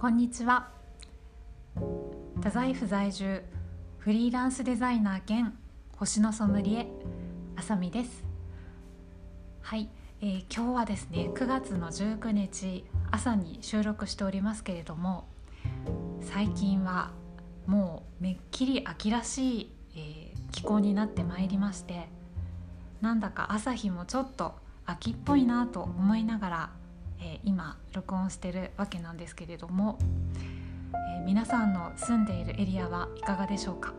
こんにちは。太宰府在住フリーランスデザイナー兼星のソムリエあさみです。はい、えー、今日はですね9月の19日朝に収録しておりますけれども最近はもうめっきり秋らしい、えー、気候になってまいりましてなんだか朝日もちょっと秋っぽいなと思いながらえー、今録音してるわけなんですけれども、えー、皆さんの住んでいるエリアはいかがでしょうか？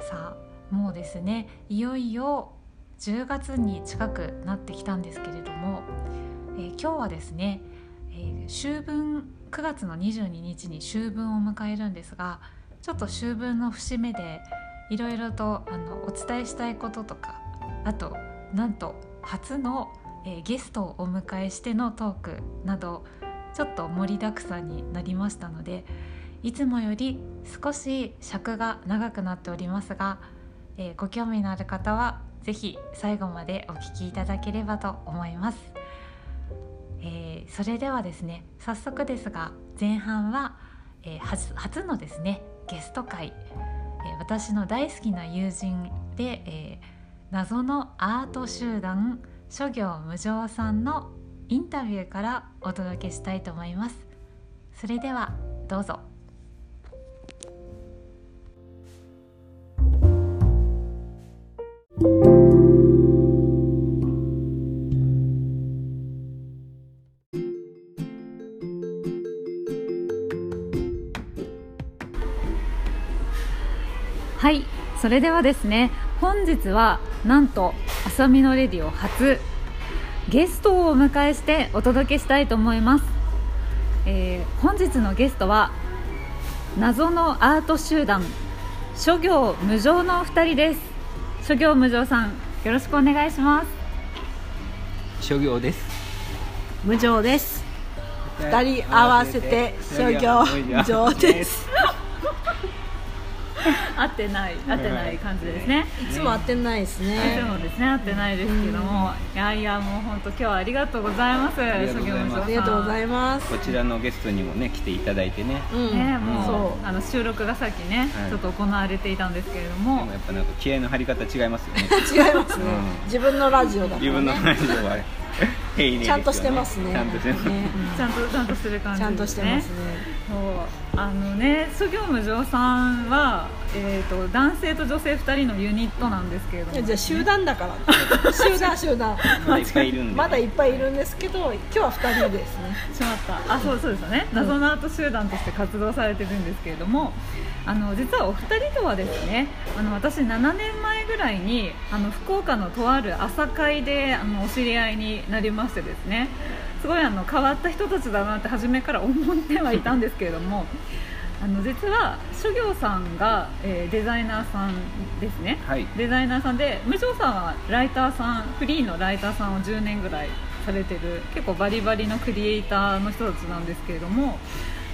さあもうですねいよいよ10月に近くなってきたんですけれども、えー、今日はですね、え秋分9月の22日に秋分を迎えるんですがちょっと秋分の節目でいろいろとあのお伝えしたいこととかあとなんと初のえー、ゲストをお迎えしてのトークなどちょっと盛りだくさんになりましたのでいつもより少し尺が長くなっておりますが、えー、ご興味のある方は是非最後までお聴きいただければと思います、えー、それではですね早速ですが前半は、え、初のですねゲスト会、え私の大好きな友人で、え謎のアート集団諸行無常さんのインタビューからお届けしたいと思います。それではどうぞ。はいそれではですね本日はなんと「さみのレディオ」初。ゲストをお迎えしてお届けしたいと思います、えー、本日のゲストは謎のアート集団諸行無常のお二人です。諸行無常さんよろしくお願いします。諸行です。無常です。二人合わせて諸行無常です 合ってない合ってない感じですね。いつも合ってないですね。いつもですね合ってないですけども、いやいやもう本当今日はありがとうございます。ありがとうございます。こちらのゲストにもね来ていただいてね、ねもうあの収録がさっきね、ちょっと行われていたんですけれども。やっぱなんか気合の張り方違いますよね。違いますね、自分のラジオだから自分のラジオはちゃんとしてますね。ちゃんとしてます。ちゃんとちゃんとする感じちゃんとしてますね。そうあのね、諸行無常さんはえっ、と男性と女性二人のユニットなんですけれども、じゃあ集団だから。集 団集団。まだいっぱいいるんで。まだいっぱいいるんですけど、今日は二人ですね。しまった。あ、そうそうですよね。謎のアート集団として活動されてるんですけれども、あの実はお二人とはですね、あの私7年前ぐらいにあの福岡のとある朝会であのお知り合いになりましてですね。すごいあの変わった人たちだなって初めから思ってはいたんですけれども。あの実は諸行さんが、えー、デザイナーさんですね、はい、デザイナーさんで無常さんはライターさんフリーのライターさんを10年ぐらいされてる結構バリバリのクリエイターの人たちなんですけれども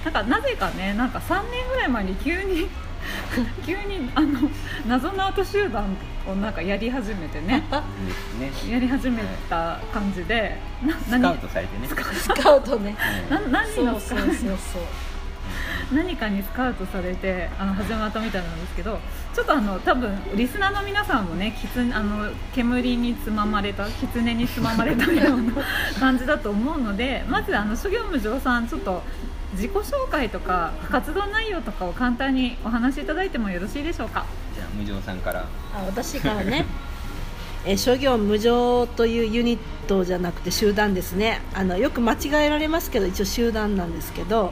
なんかなぜかねなんか3年ぐらい前に急に 急にあの謎のアート集団をなんかやり始めてね。やり始めた感じでスカウトされてね。スカウト。ね。な何のスカウト何かにスカウトされてあの始まったみたいなんですけどちょっとあの多分リスナーの皆さんもねきつあの煙につままれた狐につままれたような 感じだと思うのでまずあの諸行無常さんちょっと自己紹介とか活動内容とかを簡単にお話しいただいてもよろしいでしょうか？じゃあ無常さんから。あ私からね。え諸行無常というユニットじゃなくて集団ですね。あのよく間違えられますけど一応集団なんですけど、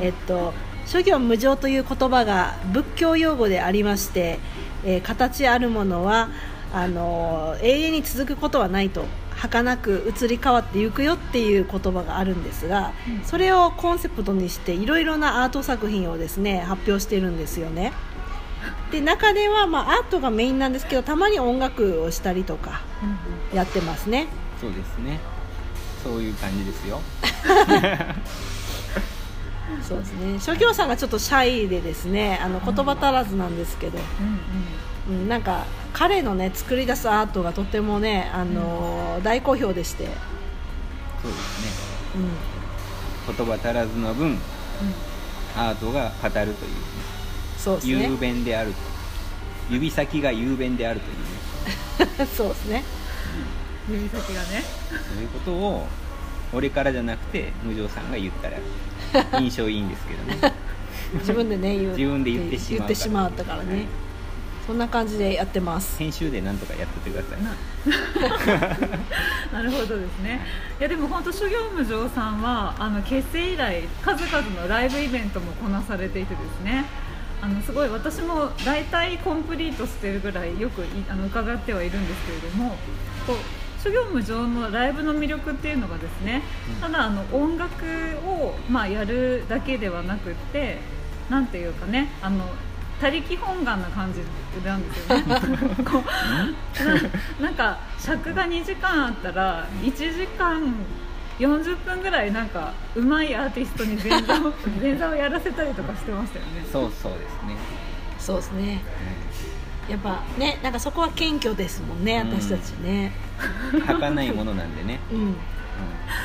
えっと諸行無常という言葉が仏教用語でありまして、えー、形あるものはあの永遠に続くことはないと儚く移り変わっていくよっていう言葉があるんですが、うん、それをコンセプトにしていろいろなアート作品をですね発表しているんですよね。で中では、まあ、アートがメインなんですけどたまに音楽をしたりとかやってますね、うん、そうですね。そういう感じですよ。そうですね。諸行さんがちょっとシャイでですねあの言葉足らずなんですけど、うん、うん、なんか彼のね作り出すアートがとてもねあの、うん、大好評でして。そうですね、言葉足らずの分うアートが語るというそうですね。雄弁であると。指先が雄弁であるというね。そうですね。ん、指先がね。そういうことを俺からじゃなくて無常さんが言ったら 印象いいんですけどね。自分でね言う。自分で言ってしまうから言ってしまったからね、そんな感じでやってます。編集でなんとかやっててください。なるほどですね。い。やでも本当諸行無常さんはあの結成以来数々のライブイベントもこなされていてですね。あのすごい私も大体コンプリートしてるぐらいよくいあの伺ってはいるんですけれどもこう諸行無常のライブの魅力っていうのがですねただあの音楽を、まあ、やるだけではなくってなんていうかねあの他力本願な感じなんですよね。こうななんか尺が2時間あったら1時間40分ぐらいなんか上手いアーティストに前座を 前座をやらせたりとかしてましたよね。そうそうですね、そうですね。やっぱねなんかそこは謙虚ですもんねうん。私たちね。うん儚いものなんでね、うん。うん。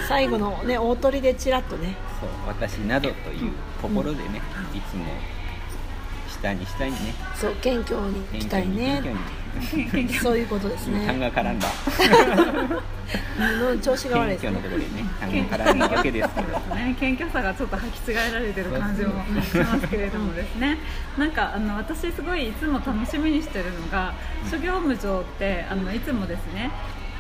最後のね大鳥でちらっとね。そう私などという心でね、いつも下に下にね。そう謙虚にいきたいね。謙虚に。そういうことですね。痰が絡んだ。うん調子が悪いですね。謙虚のところにね痰が絡んだわけですけど。ね、謙虚さがちょっと履き違えられてる感じもしますけれどもですね。なんかあの私すごいいつも楽しみにしてるのが諸行無常ってあのいつもですね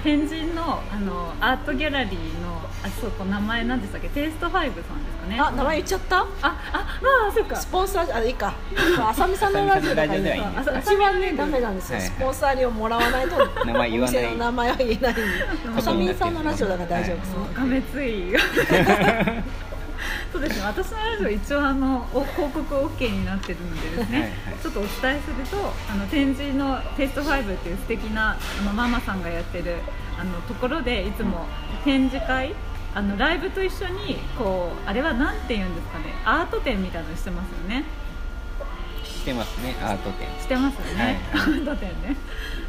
天神のあのアートギャラリーのあそうこう名前なんでしたっけ？テイストファイブさんですかね。あ名前言っちゃった？ああああそうか。スポンサーあいいか。あさみさんのラジオだから浅見さんのラジオではいい一番ねダメなんですよ、はいはい。スポンサー料もらわないと名前言わない。お店の名前は言えない。んであさみさんのラジオだから大丈夫。ですね、がめつい そうですね。私のラジオ一応あのお広告 OK になってるのでですねはいはい。ちょっとお伝えするとあの天神のテスト5っていう素敵なあのママさんがやってるあのところでいつも展示会あのライブと一緒にこうあれはなんて言うんですかねアート展みたいなのしてますよね。してますねアート展。してますよね、はい。アート展ね。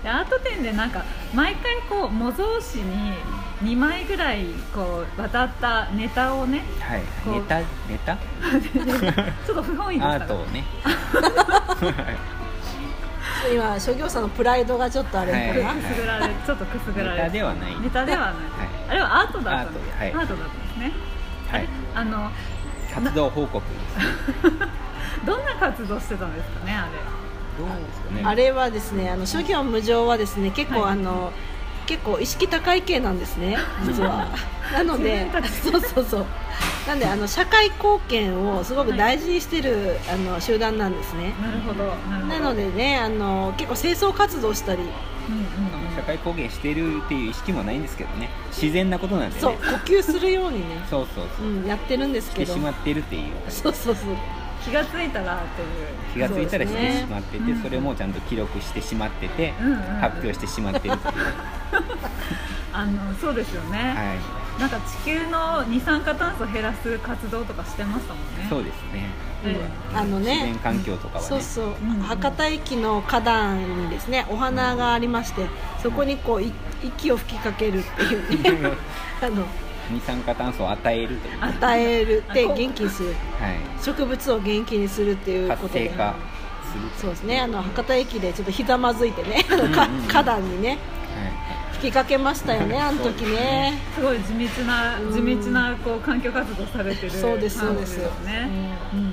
でアート展でなんか毎回こう模造紙に2枚ぐらいこう渡ったネタをねはい。こうネタ？ネタ？ちょっと不本意でした。アートをね。今諸行さんのプライドがちょっとあれかな、はい。くすぐられちょっとくすぐられ。ネタではない。ネタではない、あれはアートだったんですアートはい。アートだったんですね、はい。あの活動報告。ですねどんな活動してたんですかねあれ。どうですかね。あれはですねあの諸行無常はですね結構、はい。あの結構意識高い系なんですね 実は。なので そうそうそう。なんであの社会貢献をすごく大事にしてる、あの集団なんですね。なるほどなるほど。なのでねあの結構清掃活動したり。うんうんうん。社会貢献してるっていう意識もないんですけどね。自然なことなんでね。そう呼吸するようにね、そうそうそう。うん、やってるんですけど。してしまってるっていう。そうそうそう気がついたらっていう。気がついたらしてしまっててうん。それもちゃんと記録してしまっててうんうんうん。発表してしまってるっていう。あのそうですよね、はい。なんか地球の二酸化炭素減らす活動とかしてましたもんね。そうですね。えうん。あの自然ね環境とかはね。そうそう、んうん博多駅の花壇にですね。お花がありましてそこにこうい息を吹きかけるっていうね。あの二酸化炭素を与えるという。あ与えるって元気にする。はい。植物を元気にするっていうことで。活性化するそうですね。あの博多駅でちょっとひざまずいてねあのかうんうんうん。花壇にねは吹きかけましたよねあの時ね。すごい地道なうん。地道なこう環境活動されてるそうですそうです感じね、うんうん。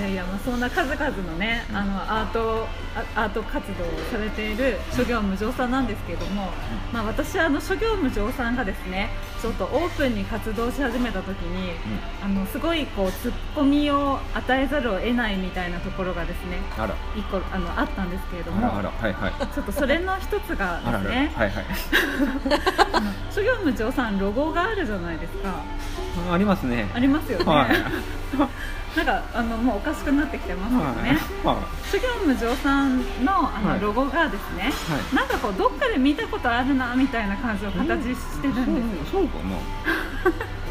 いやいやまあそんな数々のねあのアートあアート活動をされている諸行無常さんなんですけれども、まあ、私はあの諸行無常さんがですねちょっとオープンに活動し始めた時に、あのすごいこうツッコミを与えざるを得ないみたいなところがですねあら。一個あのあったんですけれどもあらあらはいはい。ちょっとそれの一つがですね諸行無常さんロゴがあるじゃないですか。ありますね。ありますよね、はい。なんかあのもうおかしくなってきてますよね、は諸行無常さんのあの、はい。ロゴがですね、はい。なんかこうどっかで見たことあるなみたいな感じの形してるんですよ、そうそ うかな。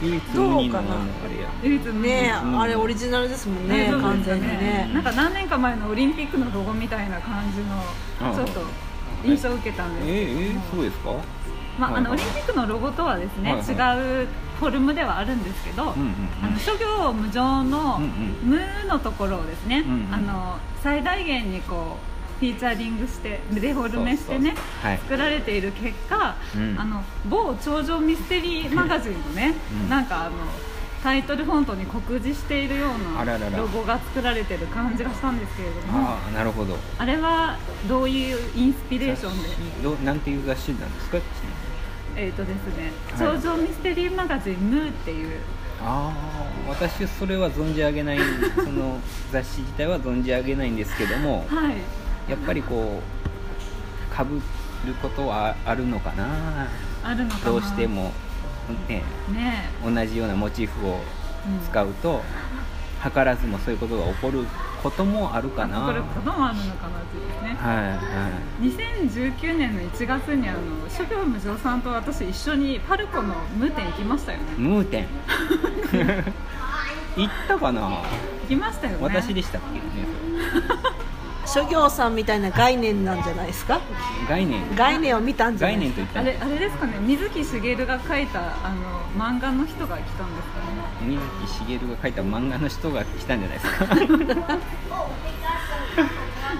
唯一無二のあのあれや唯一ねうんあれオリジナルですもんねそうですよ完全にね。なんか何年か前のオリンピックのロゴみたいな感じのあちょっと印象を受けたんですえー、えけども。ー、そうですか？まあ、あのオはい。リンピックのロゴとはですね、はいは違うフォルムではあるんですけど、うんうんうん。あの諸行無常の無のところをですね、うんうん。あの最大限にこうフィーチャリングしてデフォルメしてね作られている結果、うん。あの某頂上ミステリーマガジンのね、うん。なんかあのタイトルフォントに酷似しているようなロゴが作られてる感じがしたんですけれどもああなるほど。あれはどういうインスピレーションで？なんていう雑誌なんですか？えっ、とですね「はい。頂上ミステリーマガジンムー」っていう。ああ私それは存じ上げない その雑誌自体は存じ上げないんですけどもはい。やっぱりこうかぶることはあるのかな？あるのかな？どうしても、ね、ね。同じようなモチーフをえ、うん使うと図らずもそういうことが起こることもあるかな。これこともあるのかなっていうですねはい。は2019年の1月にあの諸行無常さんと私一緒にパルコのムー店行きましたよいね。ムー店 行ったかな、行きましたよね。私でしたっけ？ね諸行さんみたいな概念なんじゃないですか？概念？概念を見たんじゃない？概念と言ったら？あれあれですかね？水木しげるが書いたあの漫画の人が来たんですかね？水木しげるが書いた漫画の人が来たんじゃないですか？い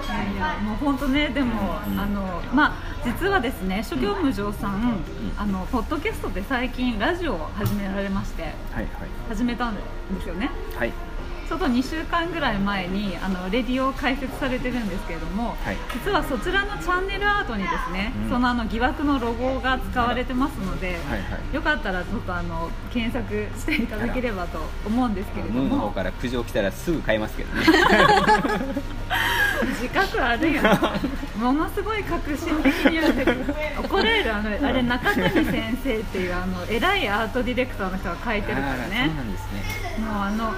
やいやもう本当ねでも、うん。あのまあ実はですね諸行無常さん、あのポッドキャストで最近ラジオを始められましてはい始めたんですよね。はいはいちょうど2週間ぐらい前にあのレディオを開設されてるんですけれども、はい。実はそちらのチャンネルアートにですね、うん。そのあの疑惑のロゴが使われてますので、はいはい。よかったらちょっとあの検索していただければと思うんですけれどムーの方もから苦情来たらすぐ買いますけどね。自覚あるよものすごい革新的にやってる。怒られるあのあれ中谷先生っていうあの偉いアートディレクターの人が書いてるからあらそうねなんですね。もうあの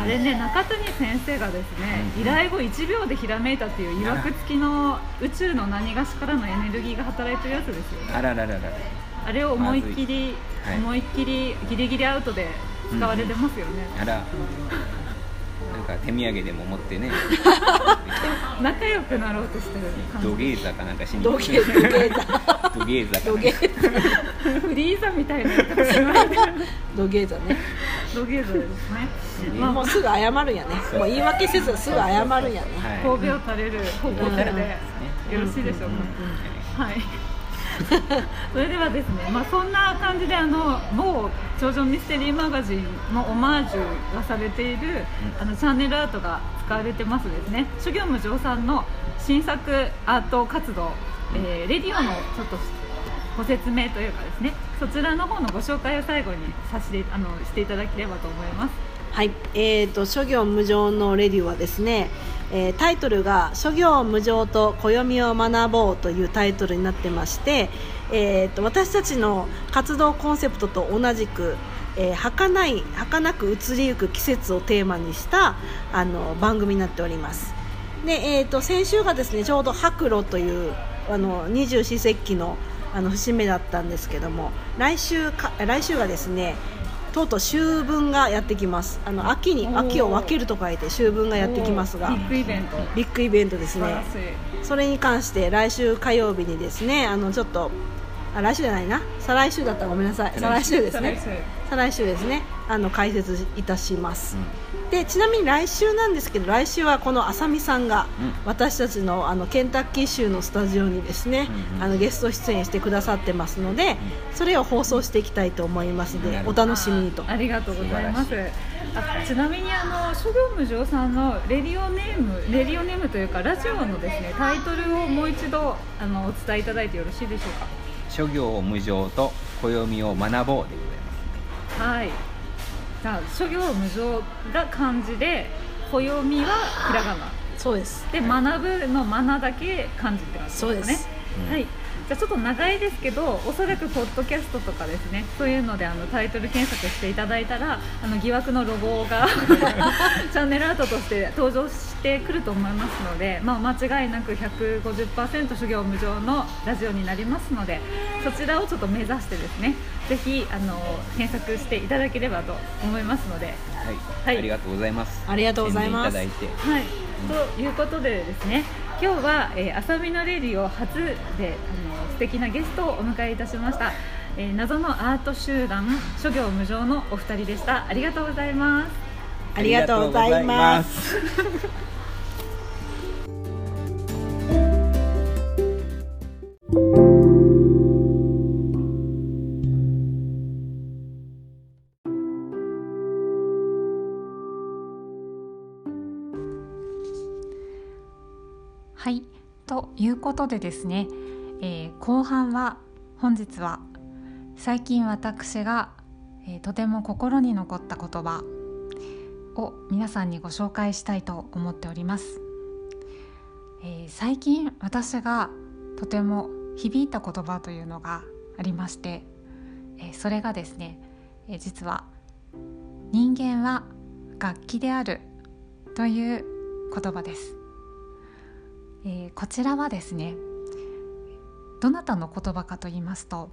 あれね中谷先生がですね、うん。依頼後1秒でひらめいたっていう曰く付きの宇宙の何がしからのエネルギーが働いてるやつですよね。あらららら。あれを思いっきり、まはい。思いっきりギリギリアウトで使われてますよね、あら。なんか手土産でも持ってね。仲良くなろうとしてる感じ。土下座かなんかしに。土下 土下座。土下座か土なんか。下フリーザみたいなやつがしまれてる土下座ね土下座ですね、うんまあ もうすぐ謝るんやね。もう言い訳せずすぐ謝るんやね。はい。神戸を垂れる方向性でねよろしいでしょうか、はい。それではですね、まあ、そんな感じであの某頂上ミステリーマガジンのオマージュがされている、あのチャンネルアートが使われてますですね諸行無常さんの新作アート活動、えーレディオのちょっとご説明というかですねそちらの方のご紹介を最後にさせてあのしていただければと思います。はい、えー、と諸行無常のレディはですね、えータイトルが「諸行無常と暦を学ぼう」というタイトルになってまして、えー、と私たちの活動コンセプトと同じく、えー、儚い儚く移りゆく季節をテーマにしたあの番組になっております。で、えー、と先週がですねちょうど白露というあの二十四節気のあの節目だったんですけども来週か来週がですねとうとう秋分がやってきます。あの秋に秋を分けると書いて秋分がやってきますがビッグイベント。ビッグイベントですね。それに関して来週火曜日にですねあのちょっとあ来週じゃないな。再来週だったらごめんなさい。再来週ですね。再来週ですねあの解説いたします、でちなみに来週なんですけど来週はこのあさみさんがうん。私たちのあのケンタッキー州のスタジオにですね、うんうん。あのゲスト出演してくださってますので、それを放送していきたいと思いますのでおど。楽しみにと。ありがとうございます。あちなみにあの諸行無常さんのレディオネームレディオネームというかラジオのですねタイトルをもう一度あのお伝えいただいてよろしいでしょうか？諸行無常と暦を学ぼうでございます。はいじゃあ諸行無常が漢字で暦はひらがな。そうですで学ぶの学だけ漢字って感じですかねそうですうんはいじゃあちょっと長いですけどおそらくポッドキャストとかですねそういうのであのタイトル検索していただいたらあの疑惑のロゴが チャンネルアートとして登場してくると思いますので、まあ、間違いなく150%修行無常のラジオになりますのでそちらをちょっと目指してですねぜひあの検索していただければと思いますので。はい、はい。ありがとうございます。ありがとうございます。宣伝いただいて。はい、ということでですね今日は、えー、あさみのレディを初であのス素敵なゲストをお迎えいたしました、えー、謎のアート集団諸行無常のお二人でした。ありがとうございます。ありがとうございます。はい。ということでですね、えー、後半は本日は最近私が、えー、とても心に残った言葉を皆さんにご紹介したいと思っております、えー、最近私がとても響いた言葉というのがありまして、えそれがですね、え実は人間は楽器であるという言葉です。えー、こちらはですねどなたの言葉かと言いますと、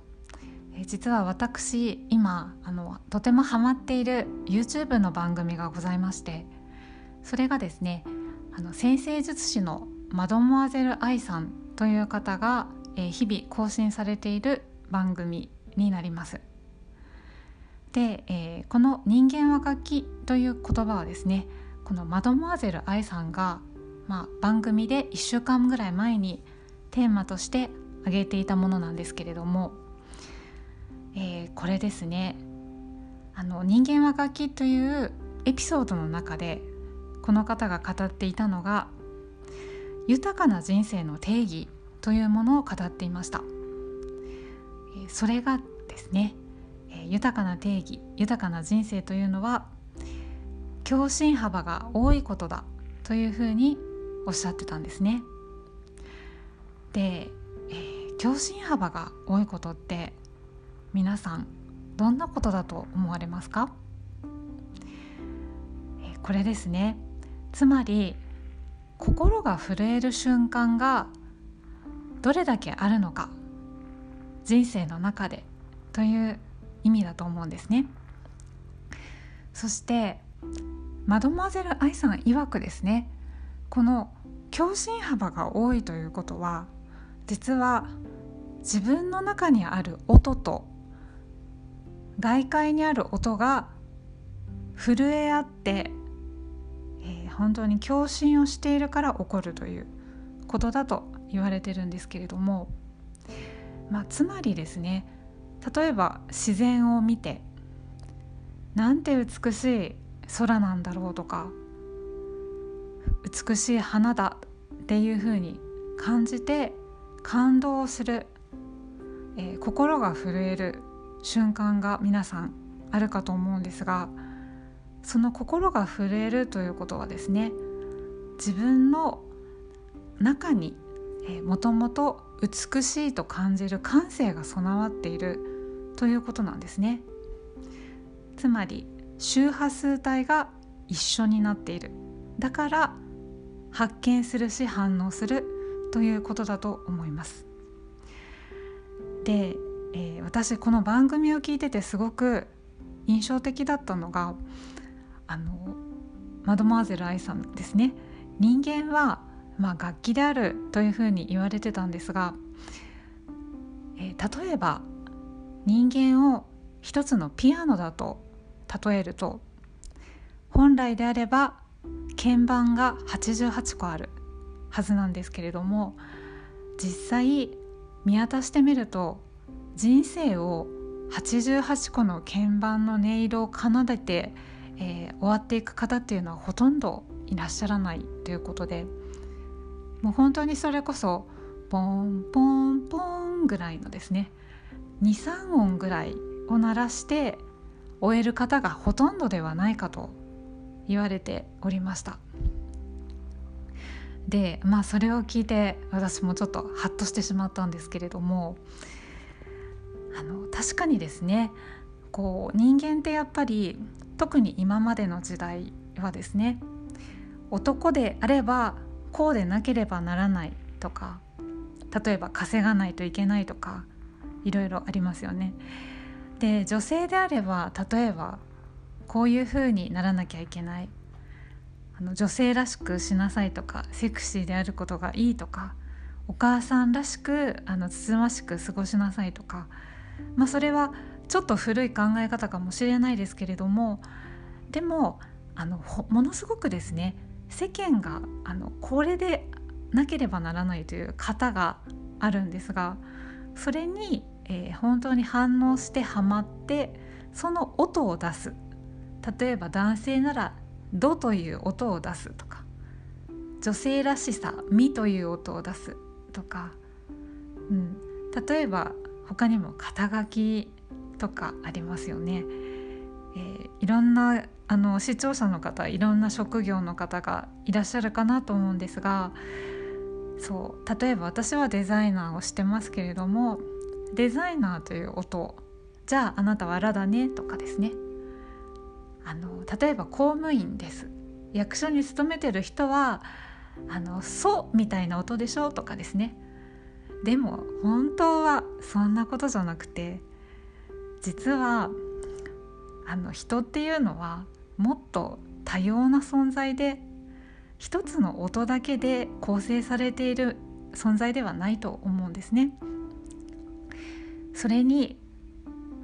実は私今あのとてもハマっている YouTube の番組がございましてそれがですねあの先生術師のマドモアゼル愛さんという方が、え、日々更新されている番組になります。で、えー、この「人間は楽器」という言葉はですねこのマドモアゼル愛さんがまあ、番組で1週間ぐらい前にテーマとして挙げていたものなんですけれども、えー、これですねあの「人間は楽器」というエピソードの中でこの方が語っていたのが豊かな人生の定義というものを語っていました。えそれがですね豊かな定義豊かな人生というのは共振幅が多いことだというふうにおっしゃってたんですね。で、共振幅が多いことって皆さんどんなことだと思われますか、え、これですねつまり心が震える瞬間がどれだけあるのか人生の中でという意味だと思うんですね。そしてマドモアゼル・アイさん曰くですねこの共振幅が多いということは実は自分の中にある音と外界にある音が震え合って、えー、本当に共振をしているから起こるということだと言われてるんですけれども、まあ、つまりですね例えば自然を見てなんて美しい空なんだろうとか美しい花だっていうふうに感じて感動する、えー、心が震える瞬間が皆さんあるかと思うんですがその心が震えるということはですね自分の中にもともと美しいと感じる感性が備わっているということなんですねつまり周波数帯が一緒になっているだから発見するし反応するということだと思います。で、えー、私この番組を聞いててすごく印象的だったのがあのマドモアゼル愛さんですね。人間は、まあ、楽器であるというふうに言われてたんですが、えー、例えば人間を一つのピアノだと例えると本来であれば鍵盤が88個あるはずなんですけれども実際見渡してみると人生を88個の鍵盤の音色を奏でて、えー、終わっていく方っていうのはほとんどいらっしゃらないということでもう本当にそれこそポンポンポンぐらいのですね23音ぐらいを鳴らして終える方がほとんどではないかと言われておりました。でまあそれを聞いて私もちょっとハッとしてしまったんですけれどもあの確かにですねこう人間ってやっぱり特に今までの時代はですね男であればこうでなければならないとか例えば稼がないといけないとかいろいろありますよね。で女性であれば例えばこういう風にならなきゃいけないあの女性らしくしなさいとかセクシーであることがいいとかお母さんらしくあのつつましく過ごしなさいとか、まあ、それはちょっと古い考え方かもしれないですけれどもでもあのものすごくですね世間があのこれでなければならないという型があるんですがそれに、えー、本当に反応してハマってその音を出す。例えば男性なら「ド」という音を出すとか女性らしさ「み」という音を出すとか、うん、例えば他にも肩書きとかありますよね。えー、いろんなあの視聴者の方いろんな職業の方がいらっしゃるかなと思うんですがそう。例えば私はデザイナーをしてますけれどもデザイナーという音じゃああなたはラだねとかですね。あの例えば公務員です役所に勤めてる人はあの「そ」みたいな音でしょうとかですねでも本当はそんなことじゃなくて実はあの人っていうのはもっと多様な存在で一つの音だけで構成されている存在ではないと思うんですね。それに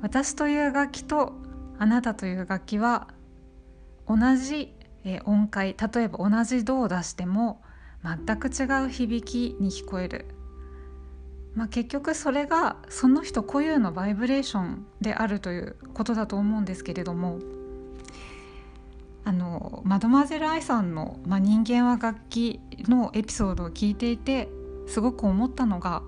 私という楽器とあなたという楽器は同じ音階例えば同じ「ド」を出しても全く違う響きに聞こえる、まあ、結局それがその人固有のバイブレーションであるということだと思うんですけれどもあのマドマゼル・アイさんの、まあ、人間は楽器のエピソードを聞いていてすごく思ったのが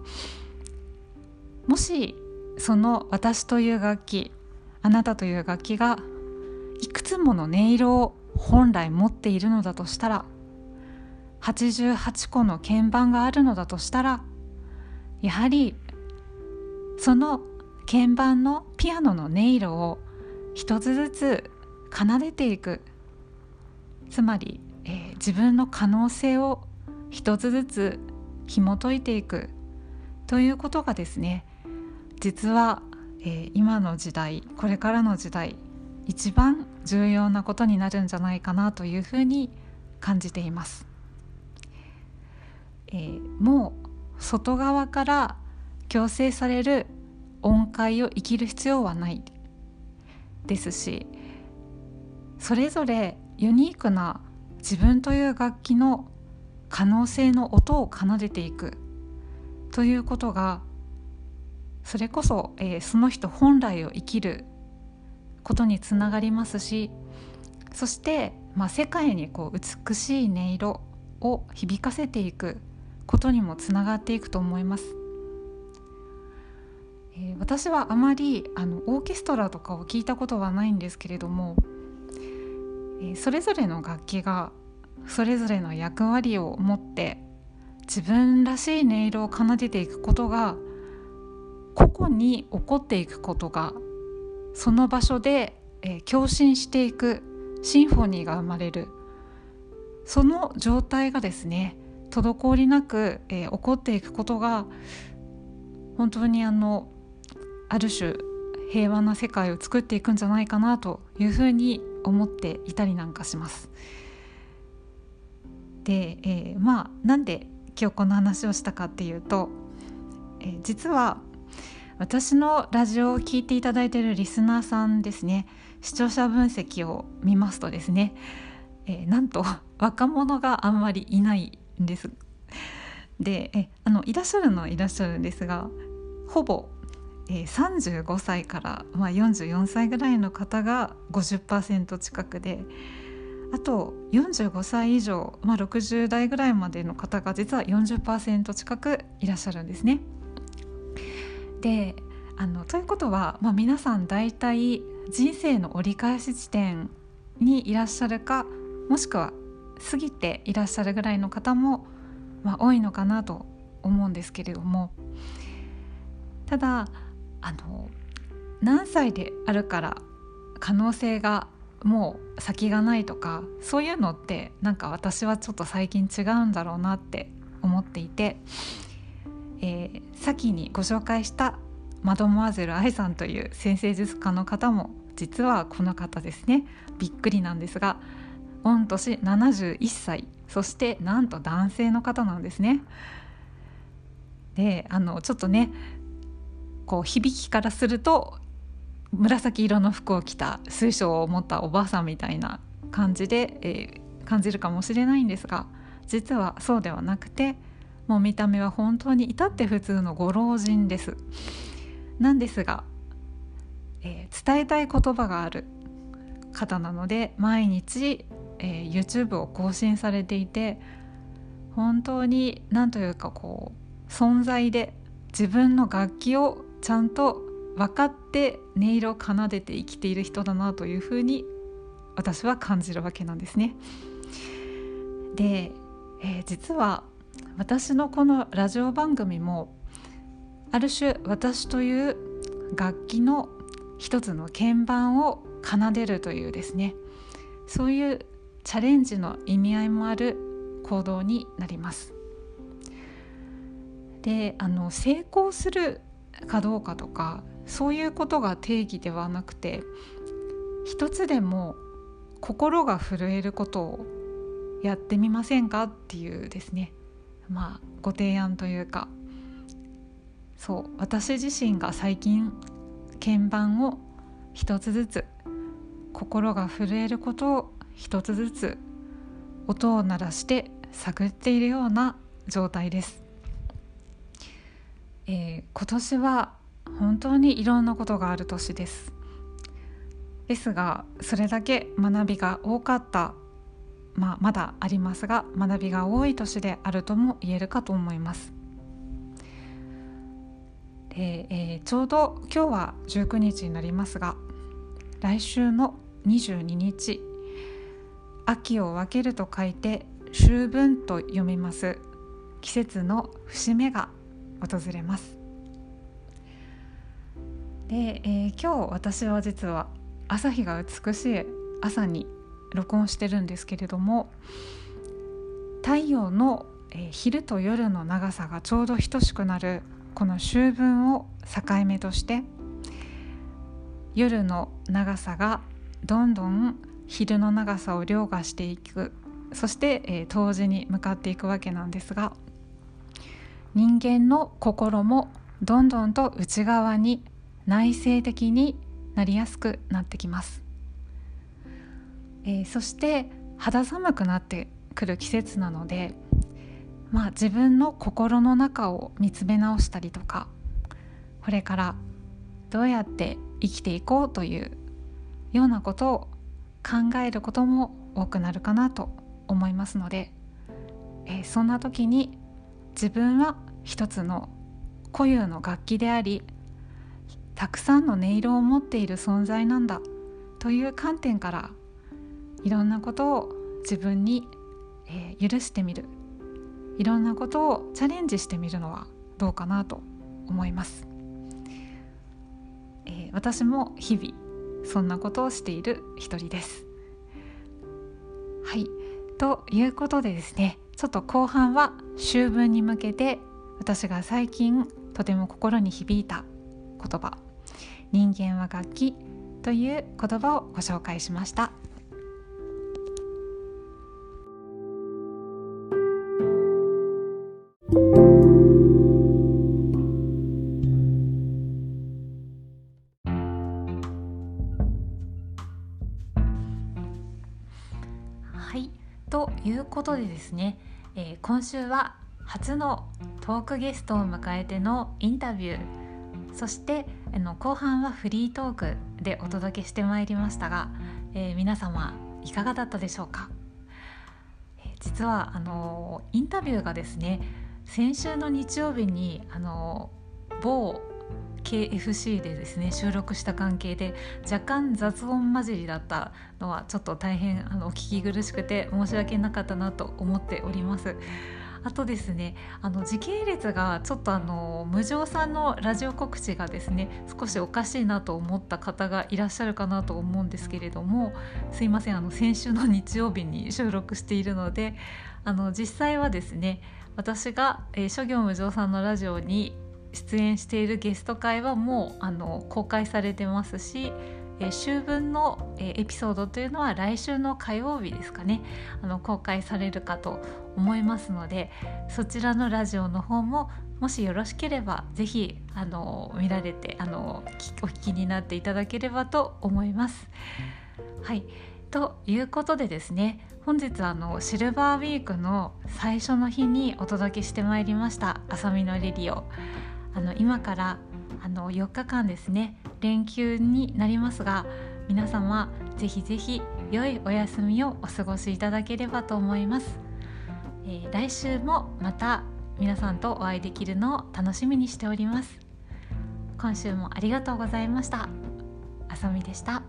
もしその私という楽器あなたという楽器がいくつもの音色を本来持っているのだとしたら88個の鍵盤があるのだとしたらやはりその鍵盤のピアノの音色を一つずつ奏でていく。つまり、えー、自分の可能性を一つずつ紐解いていくということがですね実は、えー、今の時代これからの時代一番重要なことになるんじゃないかなというふうに感じています。えー、もう外側から強制される音階を生きる必要はないですしそれぞれユニークな自分という楽器の可能性の音を奏でていくということがそれこそ、えー、その人本来を生きることにつながりますしそして、まあ、世界にこう美しい音色を響かせていくことにもつながっていくと思います。えー、私はあまりあのオーケストラとかを聞いたことはないんですけれどもえそれぞれの楽器がそれぞれの役割を持って自分らしい音色を奏でていくことが個々に起こっていくことがその場所で、えー、共振していくシンフォニーが生まれるその状態がですね滞りなく、えー、起こっていくことが本当にあのある種平和な世界を作っていくんじゃないかなというふうに思っていたりなんかします。で、えー、まあなんで今日この話をしたかっていうと、えー、実は私のラジオを聴いていただいているリスナーさんですね視聴者分析を見ますとですね、えー、なんと 若者があんまりいないんです。でえあのいらっしゃるのはいらっしゃるんですがほぼえー、35歳から、まあ、44歳ぐらいの方が50%近くであと45歳以上、まあ、60代ぐらいまでの方が実は40%近くいらっしゃるんですね。であのということは、まあ、皆さん大体人生の折り返し地点にいらっしゃるかもしくは過ぎていらっしゃるぐらいの方も、まあ、多いのかなと思うんですけれども。ただあの何歳であるから可能性がもう先がないとかそういうのってなんか私はちょっと最近違うんだろうなって思っていて、えー、先にご紹介したマドモアゼル愛さんという先生術家の方も実はこの方ですねびっくりなんですが御年71歳そしてなんと男性の方なんですね。であのちょっとねこう響きからすると紫色の服を着た水晶を持ったおばあさんみたいな感じで、えー、感じるかもしれないんですが実はそうではなくてもう見た目は本当に至って普通のご老人です。なんですが、えー、伝えたい言葉がある方なので毎日、えー、YouTube を更新されていて本当に何というかこう存在で自分の楽器をちゃんと分かって音色を奏でて生きている人だなというふうに私は感じるわけなんですね。で、えー、実は私のこのラジオ番組もある種私という楽器の一つの鍵盤を奏でるというですねそういうチャレンジの意味合いもある行動になります。であの成功するかどうかとかそういうことが定義ではなくて一つでも心が震えることをやってみませんかっていうですねまあご提案というかそう私自身が最近鍵盤を一つずつ心が震えることを一つずつ音を鳴らして探っているような状態です、えー、今年は本当にいろんなことがある年です。ですがそれだけ学びが多かったまあ、まだありますが学びが多い年であるとも言えるかと思います。で、えー、ちょうど今日は19日になりますが来週の22日秋を分けると書いて秋分と読みます。季節の節目が訪れます。で、えー、今日私は実は朝日が美しい朝に録音してるんですけれども太陽の、え、昼と夜の長さがちょうど等しくなるこの秋分を境目として夜の長さがどんどん昼の長さを凌駕していくそして、え、冬至に向かっていくわけなんですが人間の心もどんどんと内側に内省的になりやすくなってきます、えー、そして肌寒くなってくる季節なのでまあ自分の心の中を見つめ直したりとかこれからどうやって生きていこうというようなことを考えることも多くなるかなと思いますので、えー、そんな時に自分は一つの固有の楽器でありたくさんの音色を持っている存在なんだという観点からいろんなことを自分に、えー、許してみる。いろんなことをチャレンジしてみるのはどうかなと思います、えー、私も日々そんなことをしている一人です。はい。ということでですねちょっと後半は秋分に向けて私が最近とても心に響いた言葉「人間は楽器」という言葉をご紹介しました。ということでですね、えー、今週は初のトークゲストを迎えてのインタビューそしてあの後半はフリートークでお届けしてまいりましたが、えー、皆様いかがだったでしょうか、えー、実はあのインタビューがですね先週の日曜日にあの某 KFC でですね収録した関係で若干雑音混じりだったのはちょっと大変あのお聞き苦しくて申し訳なかったなと思っております。あとですねあの時系列がちょっとあの無常さんのラジオ告知がですね少しおかしいなと思った方がいらっしゃるかなと思うんですけれどもすいませんあの先週の日曜日に収録しているのであの実際はですね私が、えー、諸行無常さんのラジオに出演しているゲスト会はもうあの公開されてますし、えー、秋分の、えー、エピソードというのは来週の火曜日ですかね。あの公開されるかと思いますのでそちらのラジオの方ももしよろしければぜひあの見られてあのお聞きになっていただければと思います。はい。ということでですね本日あのシルバーウィークの最初の日にお届けしてまいりました「あさみのレディオ」あの今からあの4日間ですね連休になりますが皆様ぜひぜひ良いお休みをお過ごしいただければと思います、えー、来週もまた皆さんとお会いできるのを楽しみにしております。今週もありがとうございました。あさみでした。